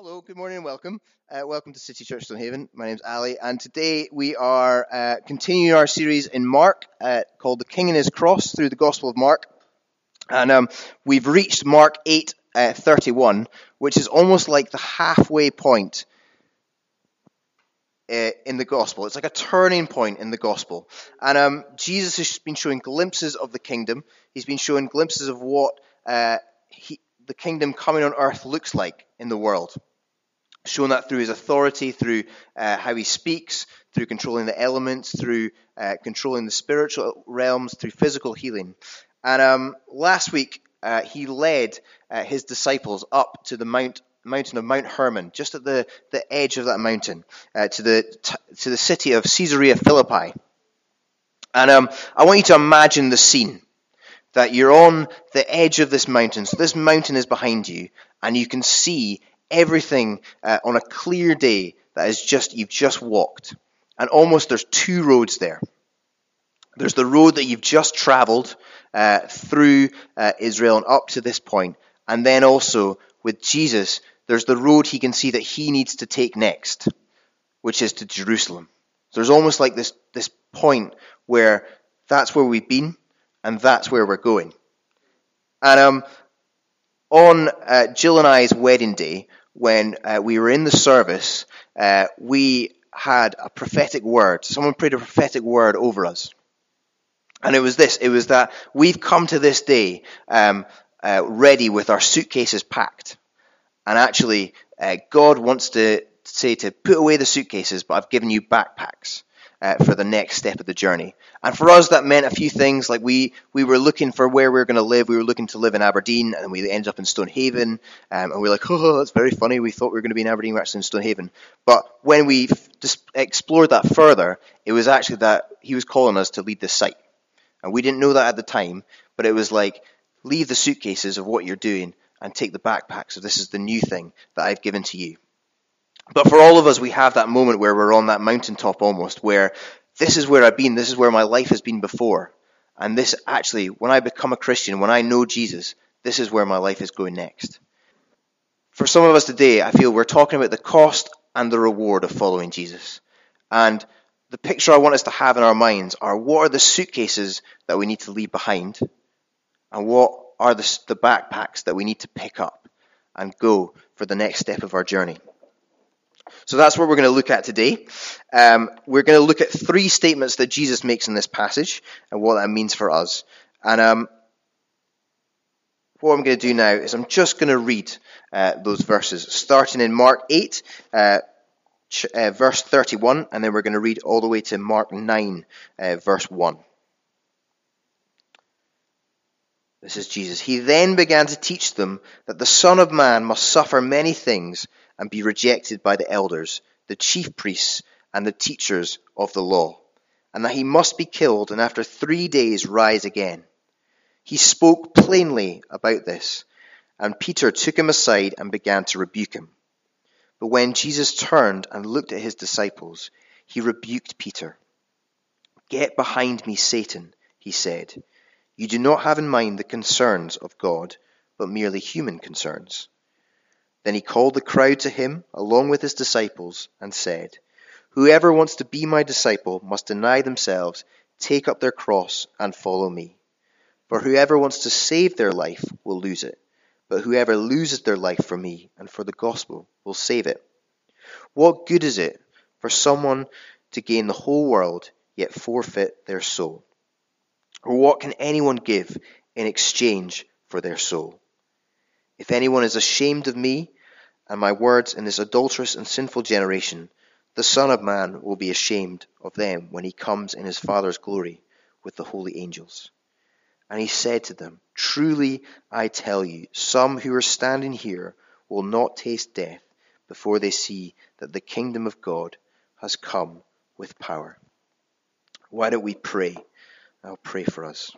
Hello, good morning and welcome. Uh, welcome to City Church Stonehaven. My name's Ali, and today we are uh, continuing our series in Mark uh, called The King and His Cross through the Gospel of Mark. And um, we've reached Mark 8 uh, 31, which is almost like the halfway point uh, in the Gospel. It's like a turning point in the Gospel. And um, Jesus has been showing glimpses of the kingdom, he's been showing glimpses of what uh, he, the kingdom coming on earth looks like in the world shown that through his authority, through uh, how he speaks, through controlling the elements, through uh, controlling the spiritual realms, through physical healing. And um, last week, uh, he led uh, his disciples up to the mount, mountain of Mount Hermon, just at the, the edge of that mountain, uh, to, the, to the city of Caesarea Philippi. And um, I want you to imagine the scene that you're on the edge of this mountain. So this mountain is behind you, and you can see everything uh, on a clear day that is just you've just walked. And almost there's two roads there. There's the road that you've just traveled uh, through uh, israel and up to this point. And then also with jesus there's the road he can see that he needs to take next which is to jerusalem. So there's almost like this this point where that's where we've been and that's where we're going. And um, on uh, Jill and I's wedding day, when uh, we were in the service, uh, we had a prophetic word. Someone prayed a prophetic word over us. And it was this it was that we've come to this day um, uh, ready with our suitcases packed. And actually, uh, God wants to say to put away the suitcases, but I've given you backpacks uh, for the next step of the journey. And for us, that meant a few things. Like we we were looking for where we were going to live. We were looking to live in Aberdeen, and we ended up in Stonehaven. Um, and we were like, oh, that's very funny. We thought we were going to be in Aberdeen, we're actually in Stonehaven. But when we explored that further, it was actually that he was calling us to lead this site, and we didn't know that at the time. But it was like, leave the suitcases of what you're doing and take the backpack. So this is the new thing that I've given to you. But for all of us, we have that moment where we're on that mountaintop almost, where this is where I've been, this is where my life has been before. And this actually, when I become a Christian, when I know Jesus, this is where my life is going next. For some of us today, I feel we're talking about the cost and the reward of following Jesus. And the picture I want us to have in our minds are what are the suitcases that we need to leave behind, and what are the, the backpacks that we need to pick up and go for the next step of our journey. So that's what we're going to look at today. Um, we're going to look at three statements that Jesus makes in this passage and what that means for us. And um, what I'm going to do now is I'm just going to read uh, those verses, starting in Mark 8, uh, ch- uh, verse 31, and then we're going to read all the way to Mark 9, uh, verse 1. This is Jesus. He then began to teach them that the Son of Man must suffer many things and be rejected by the elders, the chief priests, and the teachers of the law, and that he must be killed and after three days rise again. He spoke plainly about this, and Peter took him aside and began to rebuke him. But when Jesus turned and looked at his disciples, he rebuked Peter. Get behind me, Satan, he said. You do not have in mind the concerns of God, but merely human concerns. Then he called the crowd to him, along with his disciples, and said, Whoever wants to be my disciple must deny themselves, take up their cross, and follow me. For whoever wants to save their life will lose it, but whoever loses their life for me and for the gospel will save it. What good is it for someone to gain the whole world, yet forfeit their soul? Or what can anyone give in exchange for their soul? If anyone is ashamed of me and my words in this adulterous and sinful generation, the Son of Man will be ashamed of them when he comes in his Father's glory with the holy angels. And he said to them, Truly I tell you, some who are standing here will not taste death before they see that the kingdom of God has come with power. Why don't we pray? I'll pray for us.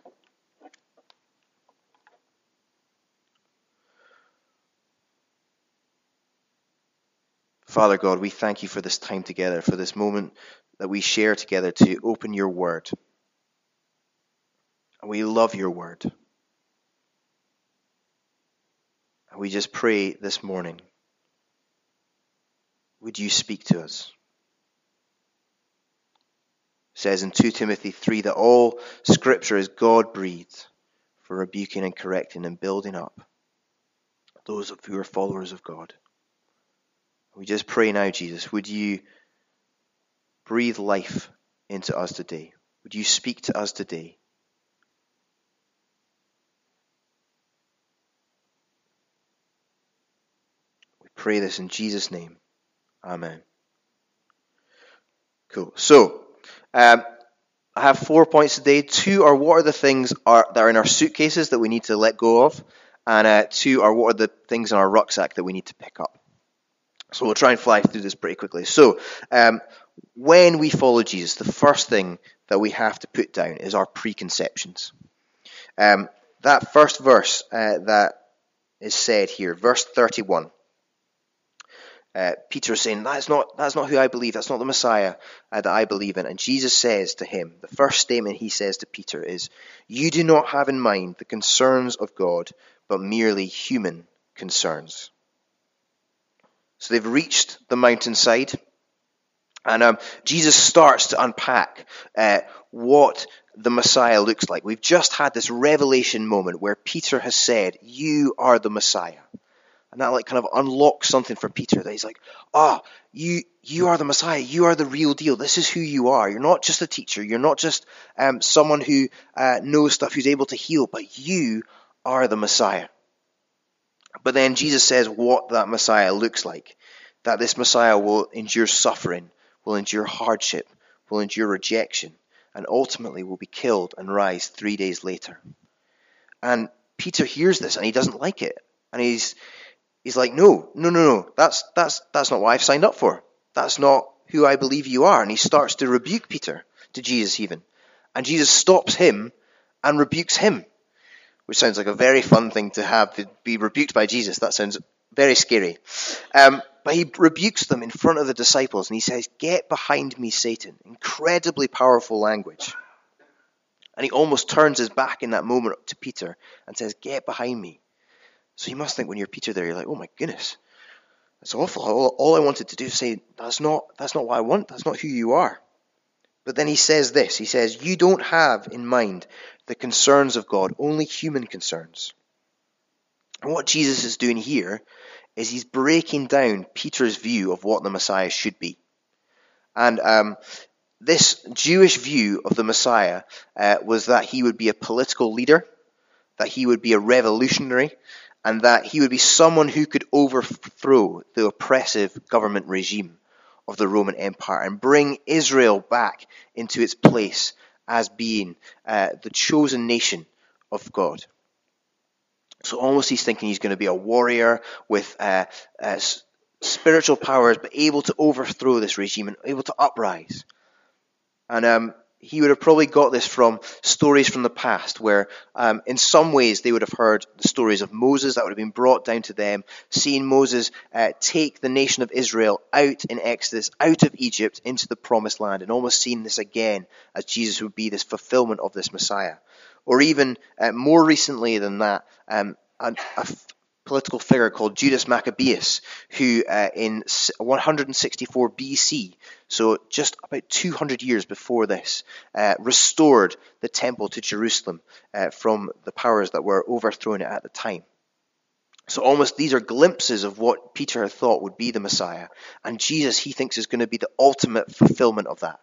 Father God, we thank you for this time together, for this moment that we share together to open your word. We love your word. And we just pray this morning would you speak to us? It says in 2 Timothy 3 that all scripture is God breathed for rebuking and correcting and building up those who are followers of God. We just pray now, Jesus, would you breathe life into us today? Would you speak to us today? We pray this in Jesus' name. Amen. Cool. So, um, I have four points today. Two are what are the things are, that are in our suitcases that we need to let go of, and uh, two are what are the things in our rucksack that we need to pick up. So we'll try and fly through this pretty quickly. So, um, when we follow Jesus, the first thing that we have to put down is our preconceptions. Um, that first verse uh, that is said here, verse 31. Uh, Peter is saying, that's not, that's not who I believe, that's not the Messiah uh, that I believe in. And Jesus says to him, the first statement he says to Peter is, You do not have in mind the concerns of God, but merely human concerns. So they've reached the mountainside. And um, Jesus starts to unpack uh, what the Messiah looks like. We've just had this revelation moment where Peter has said, You are the Messiah. And that like kind of unlocks something for Peter that he's like, Ah, oh, you you are the Messiah, you are the real deal. This is who you are. You're not just a teacher, you're not just um, someone who uh, knows stuff, who's able to heal, but you are the Messiah. But then Jesus says what that Messiah looks like. That this Messiah will endure suffering, will endure hardship, will endure rejection, and ultimately will be killed and rise three days later. And Peter hears this and he doesn't like it. And he's he's like, No, no, no, no, that's that's that's not what I've signed up for. That's not who I believe you are. And he starts to rebuke Peter, to Jesus even. And Jesus stops him and rebukes him which sounds like a very fun thing to have to be rebuked by Jesus. That sounds very scary. Um, but he rebukes them in front of the disciples and he says, Get behind me, Satan. Incredibly powerful language. And he almost turns his back in that moment to Peter and says, Get behind me. So you must think when you're Peter there, you're like, Oh my goodness, that's awful. All, all I wanted to do is say, That's not, that's not what I want. That's not who you are. But then he says this He says, You don't have in mind the concerns of God, only human concerns. And what Jesus is doing here is he's breaking down Peter's view of what the Messiah should be. And um, this Jewish view of the Messiah uh, was that he would be a political leader, that he would be a revolutionary, and that he would be someone who could overthrow the oppressive government regime of the Roman Empire and bring Israel back into its place as being uh, the chosen nation of God. So almost he's thinking he's going to be a warrior with uh, uh, spiritual powers, but able to overthrow this regime and able to uprise. And um, he would have probably got this from stories from the past, where um, in some ways they would have heard the stories of Moses that would have been brought down to them, seeing Moses uh, take the nation of Israel out in Exodus, out of Egypt, into the promised land, and almost seeing this again as Jesus would be this fulfillment of this Messiah. Or even uh, more recently than that, um, a, political figure called Judas Maccabeus, who uh, in 164 BC, so just about 200 years before this, uh, restored the temple to Jerusalem uh, from the powers that were overthrowing it at the time. So almost these are glimpses of what Peter thought would be the Messiah, and Jesus he thinks is going to be the ultimate fulfillment of that,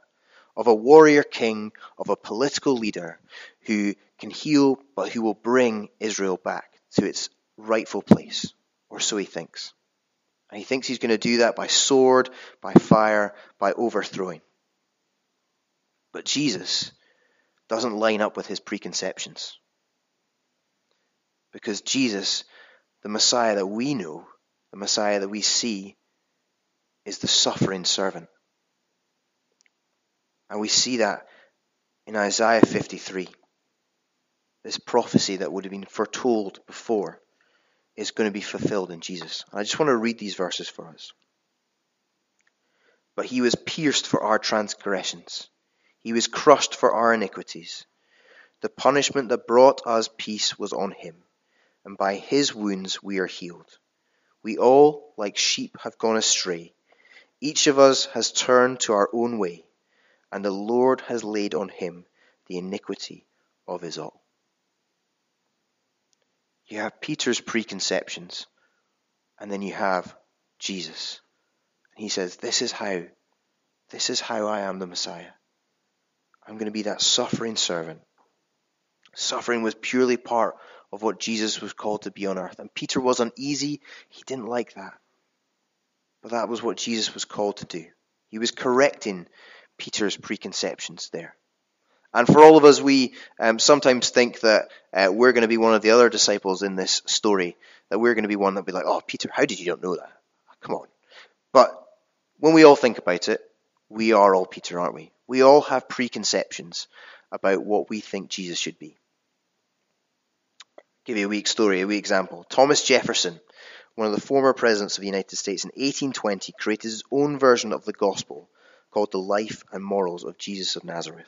of a warrior king, of a political leader who can heal, but who will bring Israel back to its rightful place, or so he thinks. And he thinks he's going to do that by sword, by fire, by overthrowing. But Jesus doesn't line up with his preconceptions. Because Jesus, the Messiah that we know, the Messiah that we see, is the suffering servant. And we see that in Isaiah 53, this prophecy that would have been foretold before is going to be fulfilled in Jesus. I just want to read these verses for us. But he was pierced for our transgressions, he was crushed for our iniquities. The punishment that brought us peace was on him, and by his wounds we are healed. We all, like sheep, have gone astray. Each of us has turned to our own way, and the Lord has laid on him the iniquity of us all. You have Peter's preconceptions, and then you have Jesus. And he says, This is how, this is how I am the Messiah. I'm going to be that suffering servant. Suffering was purely part of what Jesus was called to be on earth. And Peter was uneasy. He didn't like that. But that was what Jesus was called to do. He was correcting Peter's preconceptions there. And for all of us, we um, sometimes think that uh, we're going to be one of the other disciples in this story, that we're going to be one that be like, oh, Peter, how did you not know that? Come on. But when we all think about it, we are all Peter, aren't we? We all have preconceptions about what we think Jesus should be. Give you a weak story, a weak example. Thomas Jefferson, one of the former presidents of the United States in 1820, created his own version of the gospel called The Life and Morals of Jesus of Nazareth.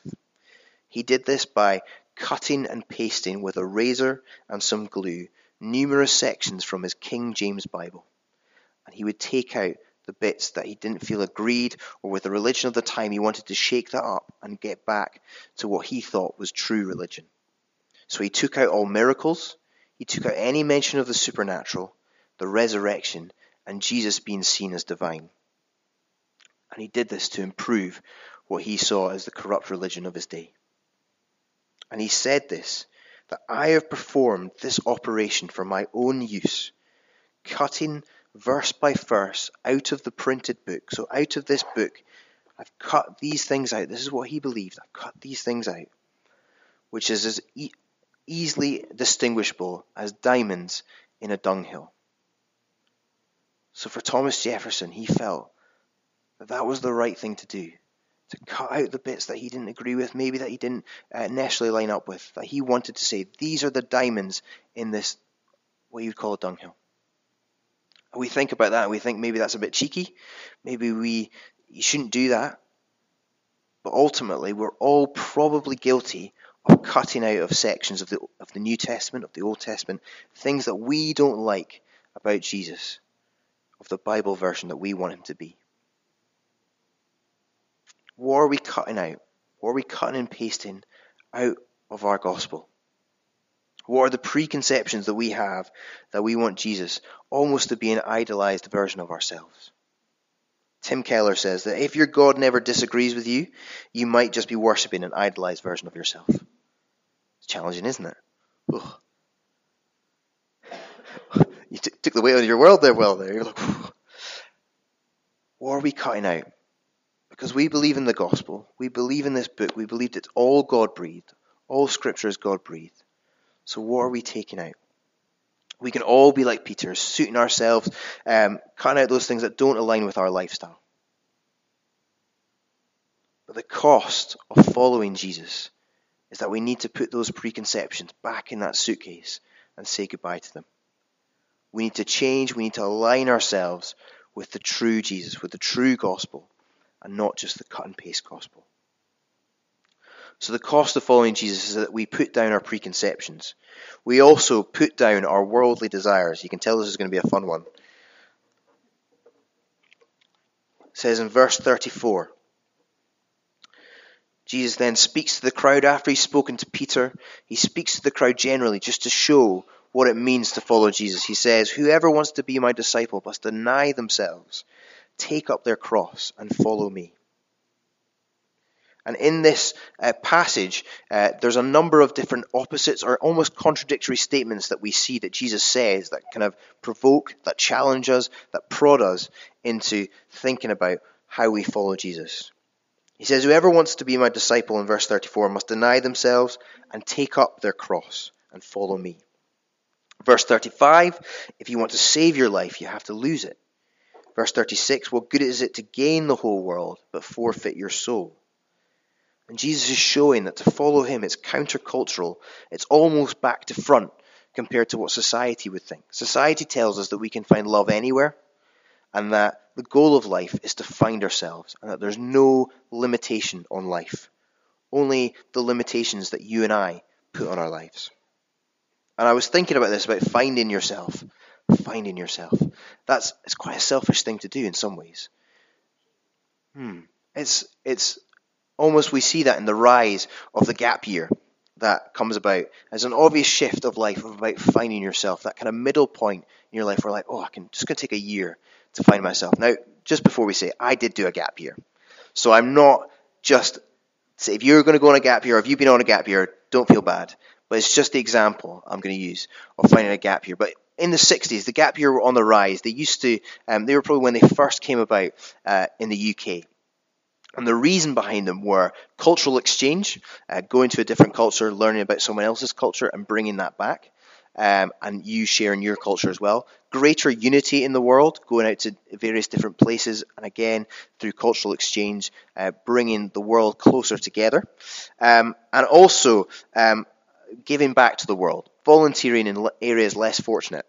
He did this by cutting and pasting with a razor and some glue numerous sections from his King James Bible. And he would take out the bits that he didn't feel agreed or with the religion of the time. He wanted to shake that up and get back to what he thought was true religion. So he took out all miracles, he took out any mention of the supernatural, the resurrection, and Jesus being seen as divine. And he did this to improve what he saw as the corrupt religion of his day. And he said this that I have performed this operation for my own use, cutting verse by verse out of the printed book. So, out of this book, I've cut these things out. This is what he believed. I've cut these things out, which is as e- easily distinguishable as diamonds in a dunghill. So, for Thomas Jefferson, he felt that that was the right thing to do. To cut out the bits that he didn't agree with, maybe that he didn't uh, necessarily line up with, that he wanted to say, these are the diamonds in this, what you'd call a dunghill we think about that and we think maybe that's a bit cheeky. Maybe we you shouldn't do that. But ultimately, we're all probably guilty of cutting out of sections of the of the New Testament, of the Old Testament, things that we don't like about Jesus, of the Bible version that we want him to be. What are we cutting out? What are we cutting and pasting out of our gospel? What are the preconceptions that we have that we want Jesus almost to be an idolized version of ourselves? Tim Keller says that if your God never disagrees with you, you might just be worshipping an idolized version of yourself. It's challenging, isn't it? You t- took the weight out of your world there, well, there. You're like, what are we cutting out? Because we believe in the gospel, we believe in this book, we believe it's all God breathed, all scripture is God breathed. So, what are we taking out? We can all be like Peter, suiting ourselves, um, cutting out those things that don't align with our lifestyle. But the cost of following Jesus is that we need to put those preconceptions back in that suitcase and say goodbye to them. We need to change, we need to align ourselves with the true Jesus, with the true gospel, and not just the cut and paste gospel. So the cost of following Jesus is that we put down our preconceptions. We also put down our worldly desires. You can tell this is going to be a fun one. It says in verse 34 Jesus then speaks to the crowd after he's spoken to Peter. He speaks to the crowd generally just to show what it means to follow Jesus. He says, Whoever wants to be my disciple must deny themselves, take up their cross, and follow me. And in this uh, passage, uh, there's a number of different opposites or almost contradictory statements that we see that Jesus says that kind of provoke, that challenge us, that prod us into thinking about how we follow Jesus. He says, Whoever wants to be my disciple in verse 34 must deny themselves and take up their cross and follow me. Verse 35 If you want to save your life, you have to lose it. Verse 36 What good is it to gain the whole world but forfeit your soul? And Jesus is showing that to follow him, it's countercultural. It's almost back to front compared to what society would think. Society tells us that we can find love anywhere and that the goal of life is to find ourselves and that there's no limitation on life. Only the limitations that you and I put on our lives. And I was thinking about this about finding yourself. Finding yourself. That's it's quite a selfish thing to do in some ways. Hmm. It's it's almost we see that in the rise of the gap year that comes about as an obvious shift of life of about finding yourself, that kind of middle point in your life where like, oh, I can just gonna take a year to find myself. Now, just before we say, I did do a gap year, so I'm not just if you're going to go on a gap year, or if you've been on a gap year, don't feel bad. But it's just the example I'm going to use of finding a gap year. But in the 60s, the gap year were on the rise. They used to, um, they were probably when they first came about uh, in the UK. And the reason behind them were cultural exchange, uh, going to a different culture, learning about someone else's culture, and bringing that back. Um, and you sharing your culture as well. Greater unity in the world, going out to various different places, and again through cultural exchange, uh, bringing the world closer together, um, and also um, giving back to the world, volunteering in areas less fortunate.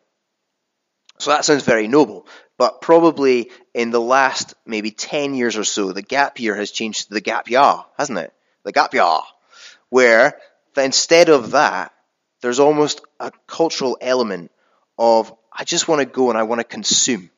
So that sounds very noble, but probably in the last maybe 10 years or so, the gap year has changed to the gap year, hasn't it? The gap year, where instead of that, there's almost a cultural element of I just want to go and I want to consume.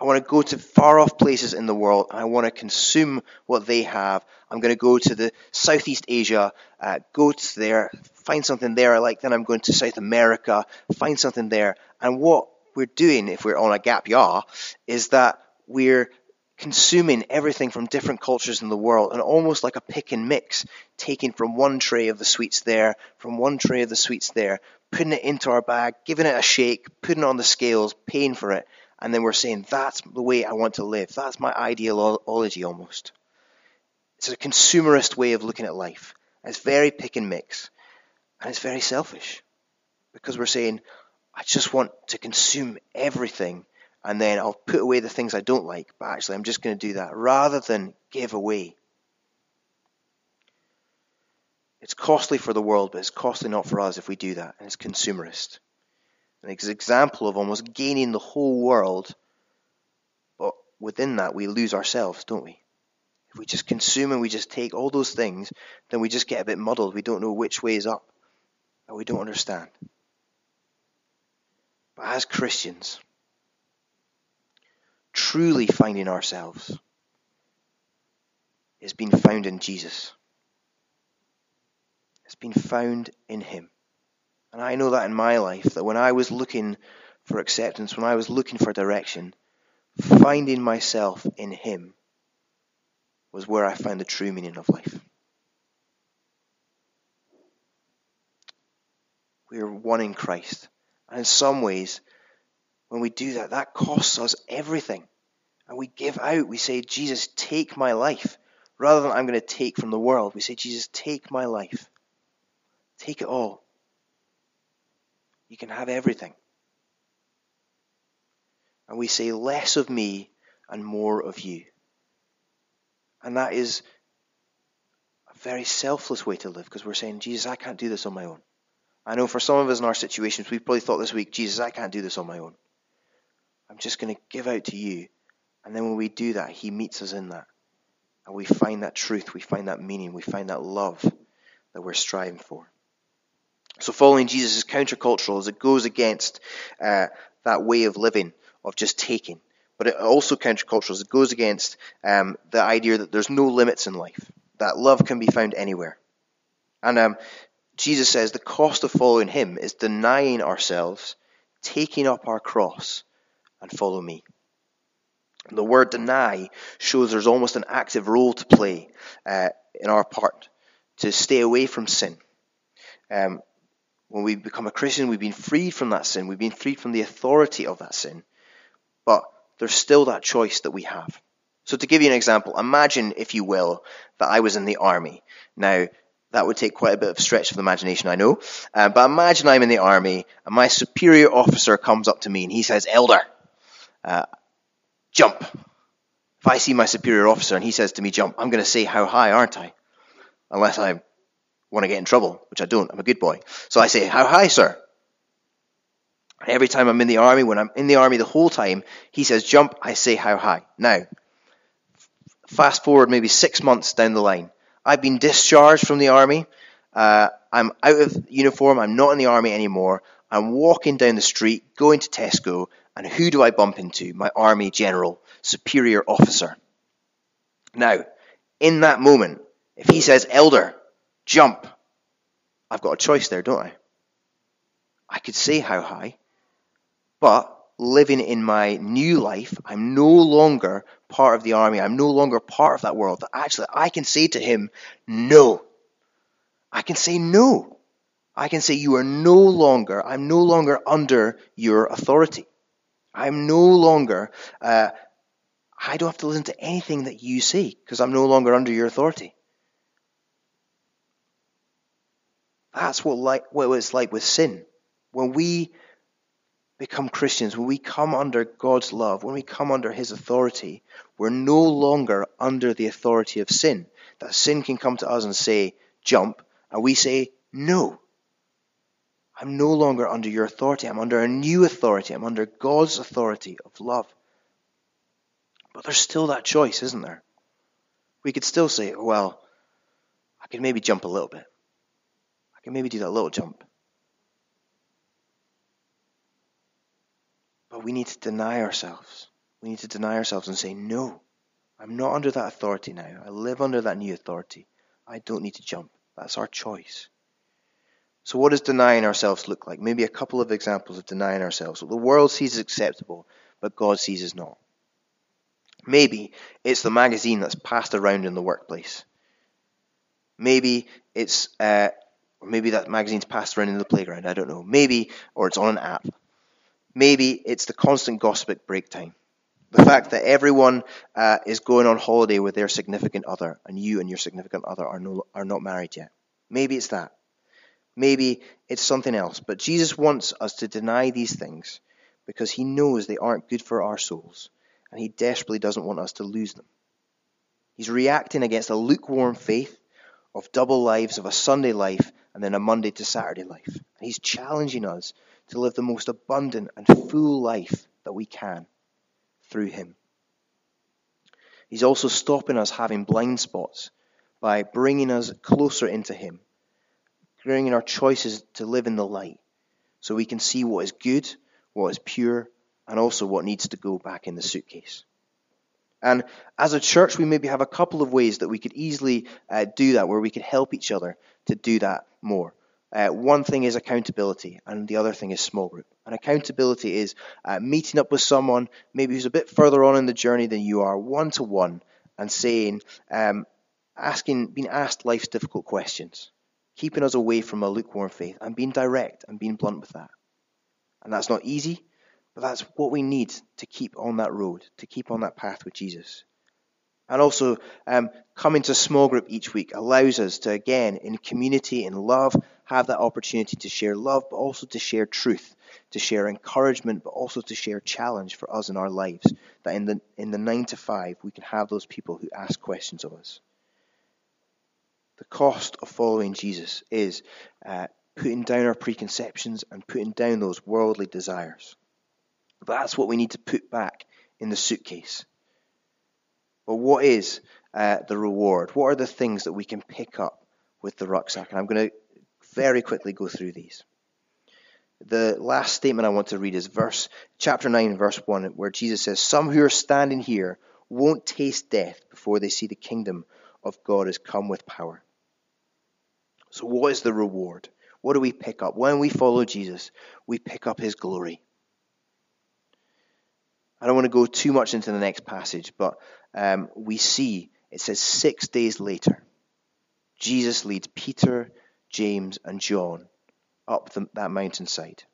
I want to go to far off places in the world and I want to consume what they have. I'm going to go to the Southeast Asia, uh, go to there, find something there I like. Then I'm going to South America, find something there. And what we're doing if we're on a gap year is that we're consuming everything from different cultures in the world and almost like a pick and mix, taking from one tray of the sweets there, from one tray of the sweets there, putting it into our bag, giving it a shake, putting it on the scales, paying for it, and then we're saying, that's the way I want to live. That's my ideology almost. It's a consumerist way of looking at life. It's very pick and mix. And it's very selfish. Because we're saying, I just want to consume everything and then I'll put away the things I don't like, but actually I'm just going to do that rather than give away. It's costly for the world, but it's costly not for us if we do that, and it's consumerist. An example of almost gaining the whole world, but within that we lose ourselves, don't we? If we just consume and we just take all those things, then we just get a bit muddled. We don't know which way is up, and we don't understand. But as Christians, truly finding ourselves is being found in Jesus. It's been found in Him. And I know that in my life, that when I was looking for acceptance, when I was looking for direction, finding myself in Him was where I found the true meaning of life. We are one in Christ. And in some ways, when we do that, that costs us everything. And we give out. We say, Jesus, take my life. Rather than I'm going to take from the world, we say, Jesus, take my life. Take it all. You can have everything. And we say, less of me and more of you. And that is a very selfless way to live because we're saying, Jesus, I can't do this on my own. I know for some of us in our situations, we've probably thought this week, Jesus, I can't do this on my own. I'm just going to give out to you. And then when we do that, He meets us in that. And we find that truth, we find that meaning, we find that love that we're striving for. So following Jesus is countercultural as it goes against uh, that way of living, of just taking. But it also countercultural as it goes against um, the idea that there's no limits in life, that love can be found anywhere. And um, Jesus says the cost of following him is denying ourselves, taking up our cross, and follow me. The word deny shows there's almost an active role to play uh, in our part to stay away from sin. Um, when we become a Christian, we've been freed from that sin. We've been freed from the authority of that sin. But there's still that choice that we have. So, to give you an example, imagine, if you will, that I was in the army. Now, that would take quite a bit of stretch of the imagination, I know. Uh, but imagine I'm in the army and my superior officer comes up to me and he says, Elder, uh, jump. If I see my superior officer and he says to me, jump, I'm going to say, how high, aren't I? Unless I want to get in trouble, which I don't. I'm a good boy. So I say, how high, sir? And every time I'm in the army, when I'm in the army the whole time, he says, jump, I say, how high. Now, fast forward maybe six months down the line. I've been discharged from the army. Uh, I'm out of uniform. I'm not in the army anymore. I'm walking down the street, going to Tesco, and who do I bump into? My army general, superior officer. Now, in that moment, if he says, Elder, jump, I've got a choice there, don't I? I could say how high, but living in my new life, I'm no longer part of the army. I'm no longer part of that world. Actually, I can say to him, no. I can say no. I can say you are no longer, I'm no longer under your authority. I'm no longer, uh, I don't have to listen to anything that you say because I'm no longer under your authority. That's what, like, what it's like with sin. When we become Christians, when we come under God's love, when we come under His authority, we're no longer under the authority of sin. That sin can come to us and say, jump, and we say, no. I'm no longer under your authority. I'm under a new authority. I'm under God's authority of love. But there's still that choice, isn't there? We could still say, well, I could maybe jump a little bit. I can maybe do that little jump. But we need to deny ourselves. We need to deny ourselves and say, no, I'm not under that authority now. I live under that new authority. I don't need to jump. That's our choice. So, what does denying ourselves look like? Maybe a couple of examples of denying ourselves. What the world sees as acceptable, but God sees as not. Maybe it's the magazine that's passed around in the workplace. Maybe it's, uh, or maybe that magazine's passed around in the playground. I don't know. Maybe, or it's on an app. Maybe it's the constant gossip at break time. The fact that everyone uh, is going on holiday with their significant other, and you and your significant other are, no, are not married yet. Maybe it's that. Maybe it's something else. But Jesus wants us to deny these things because he knows they aren't good for our souls, and he desperately doesn't want us to lose them. He's reacting against a lukewarm faith of double lives, of a Sunday life and then a Monday to Saturday life. And he's challenging us to live the most abundant and full life that we can through him. He's also stopping us having blind spots by bringing us closer into him bringing our choices to live in the light so we can see what is good, what is pure, and also what needs to go back in the suitcase. And as a church, we maybe have a couple of ways that we could easily uh, do that, where we could help each other to do that more. Uh, one thing is accountability, and the other thing is small group. And accountability is uh, meeting up with someone, maybe who's a bit further on in the journey than you are, one to one, and saying, um, asking, being asked life's difficult questions keeping us away from a lukewarm faith and being direct and being blunt with that. And that's not easy, that's what we need to keep on that road, to keep on that path with Jesus. And also, um, coming to small group each week allows us to, again, in community, in love, have that opportunity to share love, but also to share truth, to share encouragement, but also to share challenge for us in our lives. That in the in the nine to five, we can have those people who ask questions of us. The cost of following Jesus is uh, putting down our preconceptions and putting down those worldly desires. That's what we need to put back in the suitcase. But what is uh, the reward? What are the things that we can pick up with the rucksack? And I'm going to very quickly go through these. The last statement I want to read is verse chapter 9 verse 1 where Jesus says some who are standing here won't taste death before they see the kingdom of God has come with power. So, what is the reward? What do we pick up? When we follow Jesus, we pick up his glory. I don't want to go too much into the next passage, but um, we see it says six days later, Jesus leads Peter, James, and John up the, that mountainside.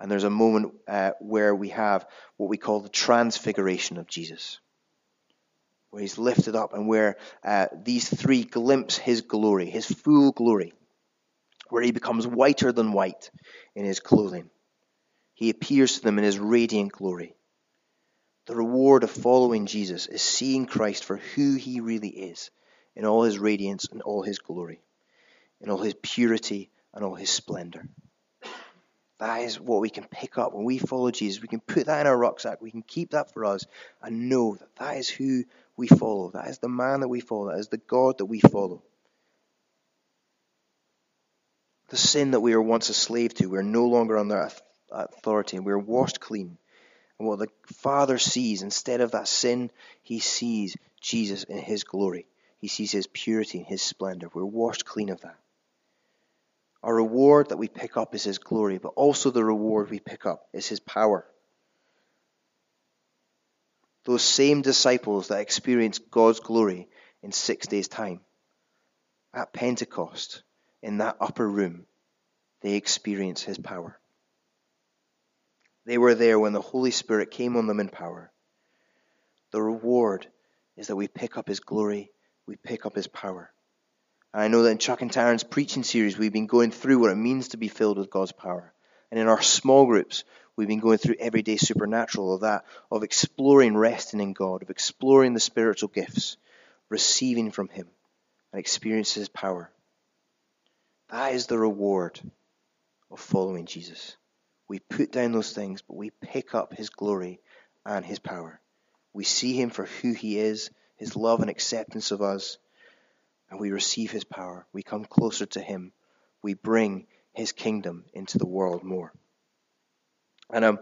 And there's a moment uh, where we have what we call the transfiguration of Jesus where he's lifted up and where uh, these three glimpse his glory, his full glory, where he becomes whiter than white in his clothing. He appears to them in his radiant glory. The reward of following Jesus is seeing Christ for who he really is, in all his radiance and all his glory, in all his purity and all his splendor. That is what we can pick up when we follow Jesus. We can put that in our rucksack. We can keep that for us and know that that is who we follow. That is the man that we follow. That is the God that we follow. The sin that we were once a slave to, we're no longer under authority and we're washed clean. And what the Father sees, instead of that sin, he sees Jesus in his glory. He sees his purity and his splendor. We're washed clean of that. Our reward that we pick up is his glory, but also the reward we pick up is his power. Those same disciples that experienced God's glory in six days' time, at Pentecost, in that upper room, they experience his power. They were there when the Holy Spirit came on them in power. The reward is that we pick up his glory, we pick up his power. And I know that in Chuck and Taryn's preaching series, we've been going through what it means to be filled with God's power. And in our small groups, we've been going through everyday supernatural of that, of exploring resting in God, of exploring the spiritual gifts, receiving from Him, and experiencing His power. That is the reward of following Jesus. We put down those things, but we pick up His glory and His power. We see Him for who He is, His love and acceptance of us, and we receive His power. We come closer to Him. We bring His kingdom into the world more. And um,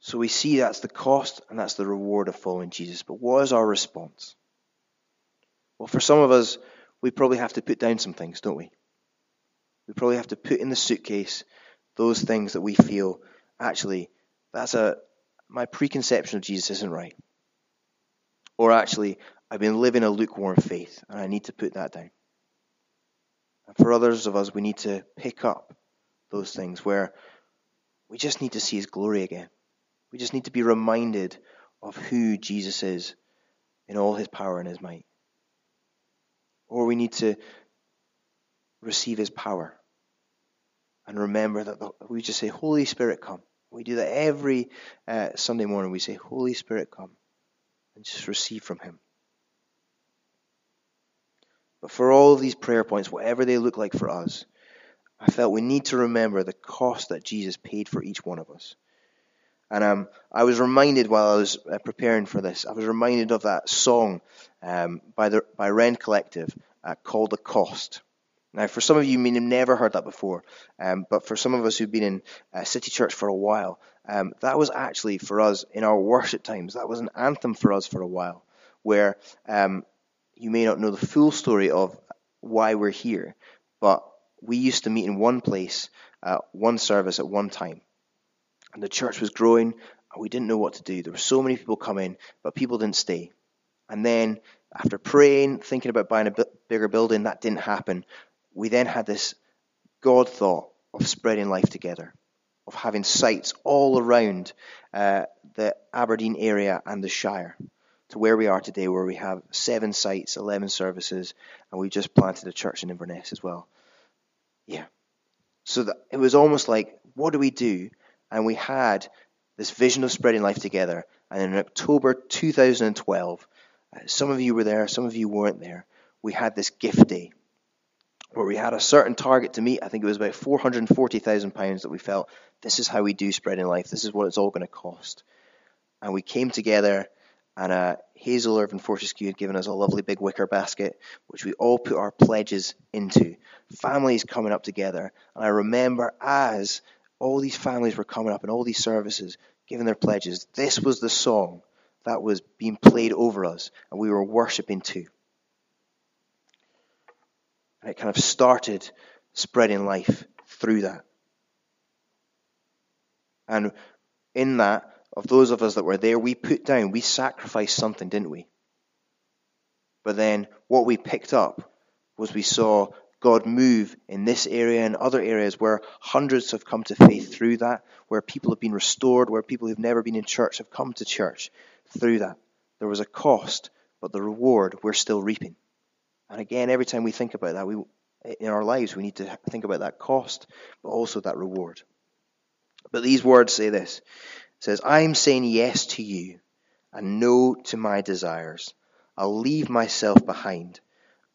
so we see that's the cost and that's the reward of following Jesus. But what is our response? Well, for some of us, we probably have to put down some things, don't we? We probably have to put in the suitcase those things that we feel actually that's a my preconception of Jesus isn't right. Or actually, I've been living a lukewarm faith and I need to put that down. And for others of us, we need to pick up those things where we just need to see his glory again. We just need to be reminded of who Jesus is in all his power and his might. Or we need to receive his power and remember that the, we just say, Holy Spirit, come. We do that every uh, Sunday morning. We say, Holy Spirit, come, and just receive from him. But for all of these prayer points, whatever they look like for us, I felt we need to remember the cost that Jesus paid for each one of us. And um, I was reminded while I was uh, preparing for this, I was reminded of that song um, by the by Rend Collective uh, called "The Cost." Now, for some of you, you may have never heard that before, um, but for some of us who've been in uh, City Church for a while, um, that was actually for us in our worship times. That was an anthem for us for a while, where um, you may not know the full story of why we're here, but we used to meet in one place, uh, one service at one time. And the church was growing, and we didn't know what to do. There were so many people coming, but people didn't stay. And then, after praying, thinking about buying a bigger building, that didn't happen. We then had this God thought of spreading life together, of having sites all around uh, the Aberdeen area and the Shire to where we are today, where we have seven sites, 11 services, and we just planted a church in Inverness as well. Yeah. So that it was almost like, what do we do? And we had this vision of spreading life together. And in October 2012, uh, some of you were there, some of you weren't there. We had this gift day where we had a certain target to meet. I think it was about £440,000 that we felt this is how we do spreading life. This is what it's all going to cost. And we came together and uh, Hazel Irvin Fortescue had given us a lovely big wicker basket, which we all put our pledges into. Families coming up together. And I remember as all these families were coming up and all these services giving their pledges, this was the song that was being played over us, and we were worshipping too. And it kind of started spreading life through that. And in that, of those of us that were there, we put down, we sacrificed something, didn't we? But then what we picked up was we saw God move in this area and other areas where hundreds have come to faith through that, where people have been restored, where people who've never been in church have come to church through that. There was a cost, but the reward we're still reaping. And again, every time we think about that, we in our lives we need to think about that cost, but also that reward. But these words say this it says, I'm saying yes to you and no to my desires. I'll leave myself behind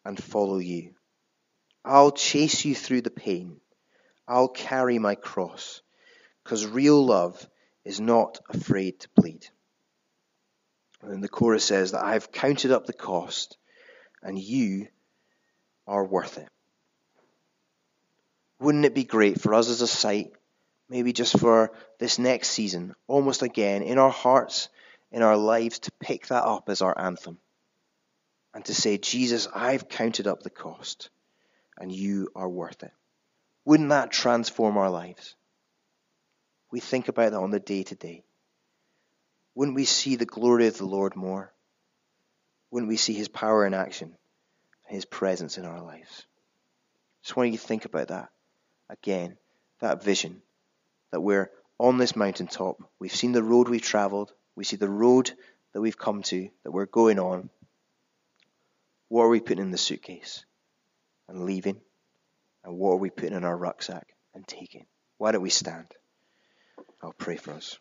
and follow you. I'll chase you through the pain. I'll carry my cross because real love is not afraid to bleed. And the chorus says that I've counted up the cost and you are worth it. Wouldn't it be great for us as a site maybe just for this next season, almost again, in our hearts, in our lives, to pick that up as our anthem and to say, Jesus, I've counted up the cost and you are worth it. Wouldn't that transform our lives? We think about that on the day to day. Wouldn't we see the glory of the Lord more? Wouldn't we see his power in action, his presence in our lives? Just want you to think about that again, that vision that we're on this mountaintop. We've seen the road we've traveled. We see the road that we've come to, that we're going on. What are we putting in the suitcase and leaving? And what are we putting in our rucksack and taking? Why don't we stand? I'll pray for us.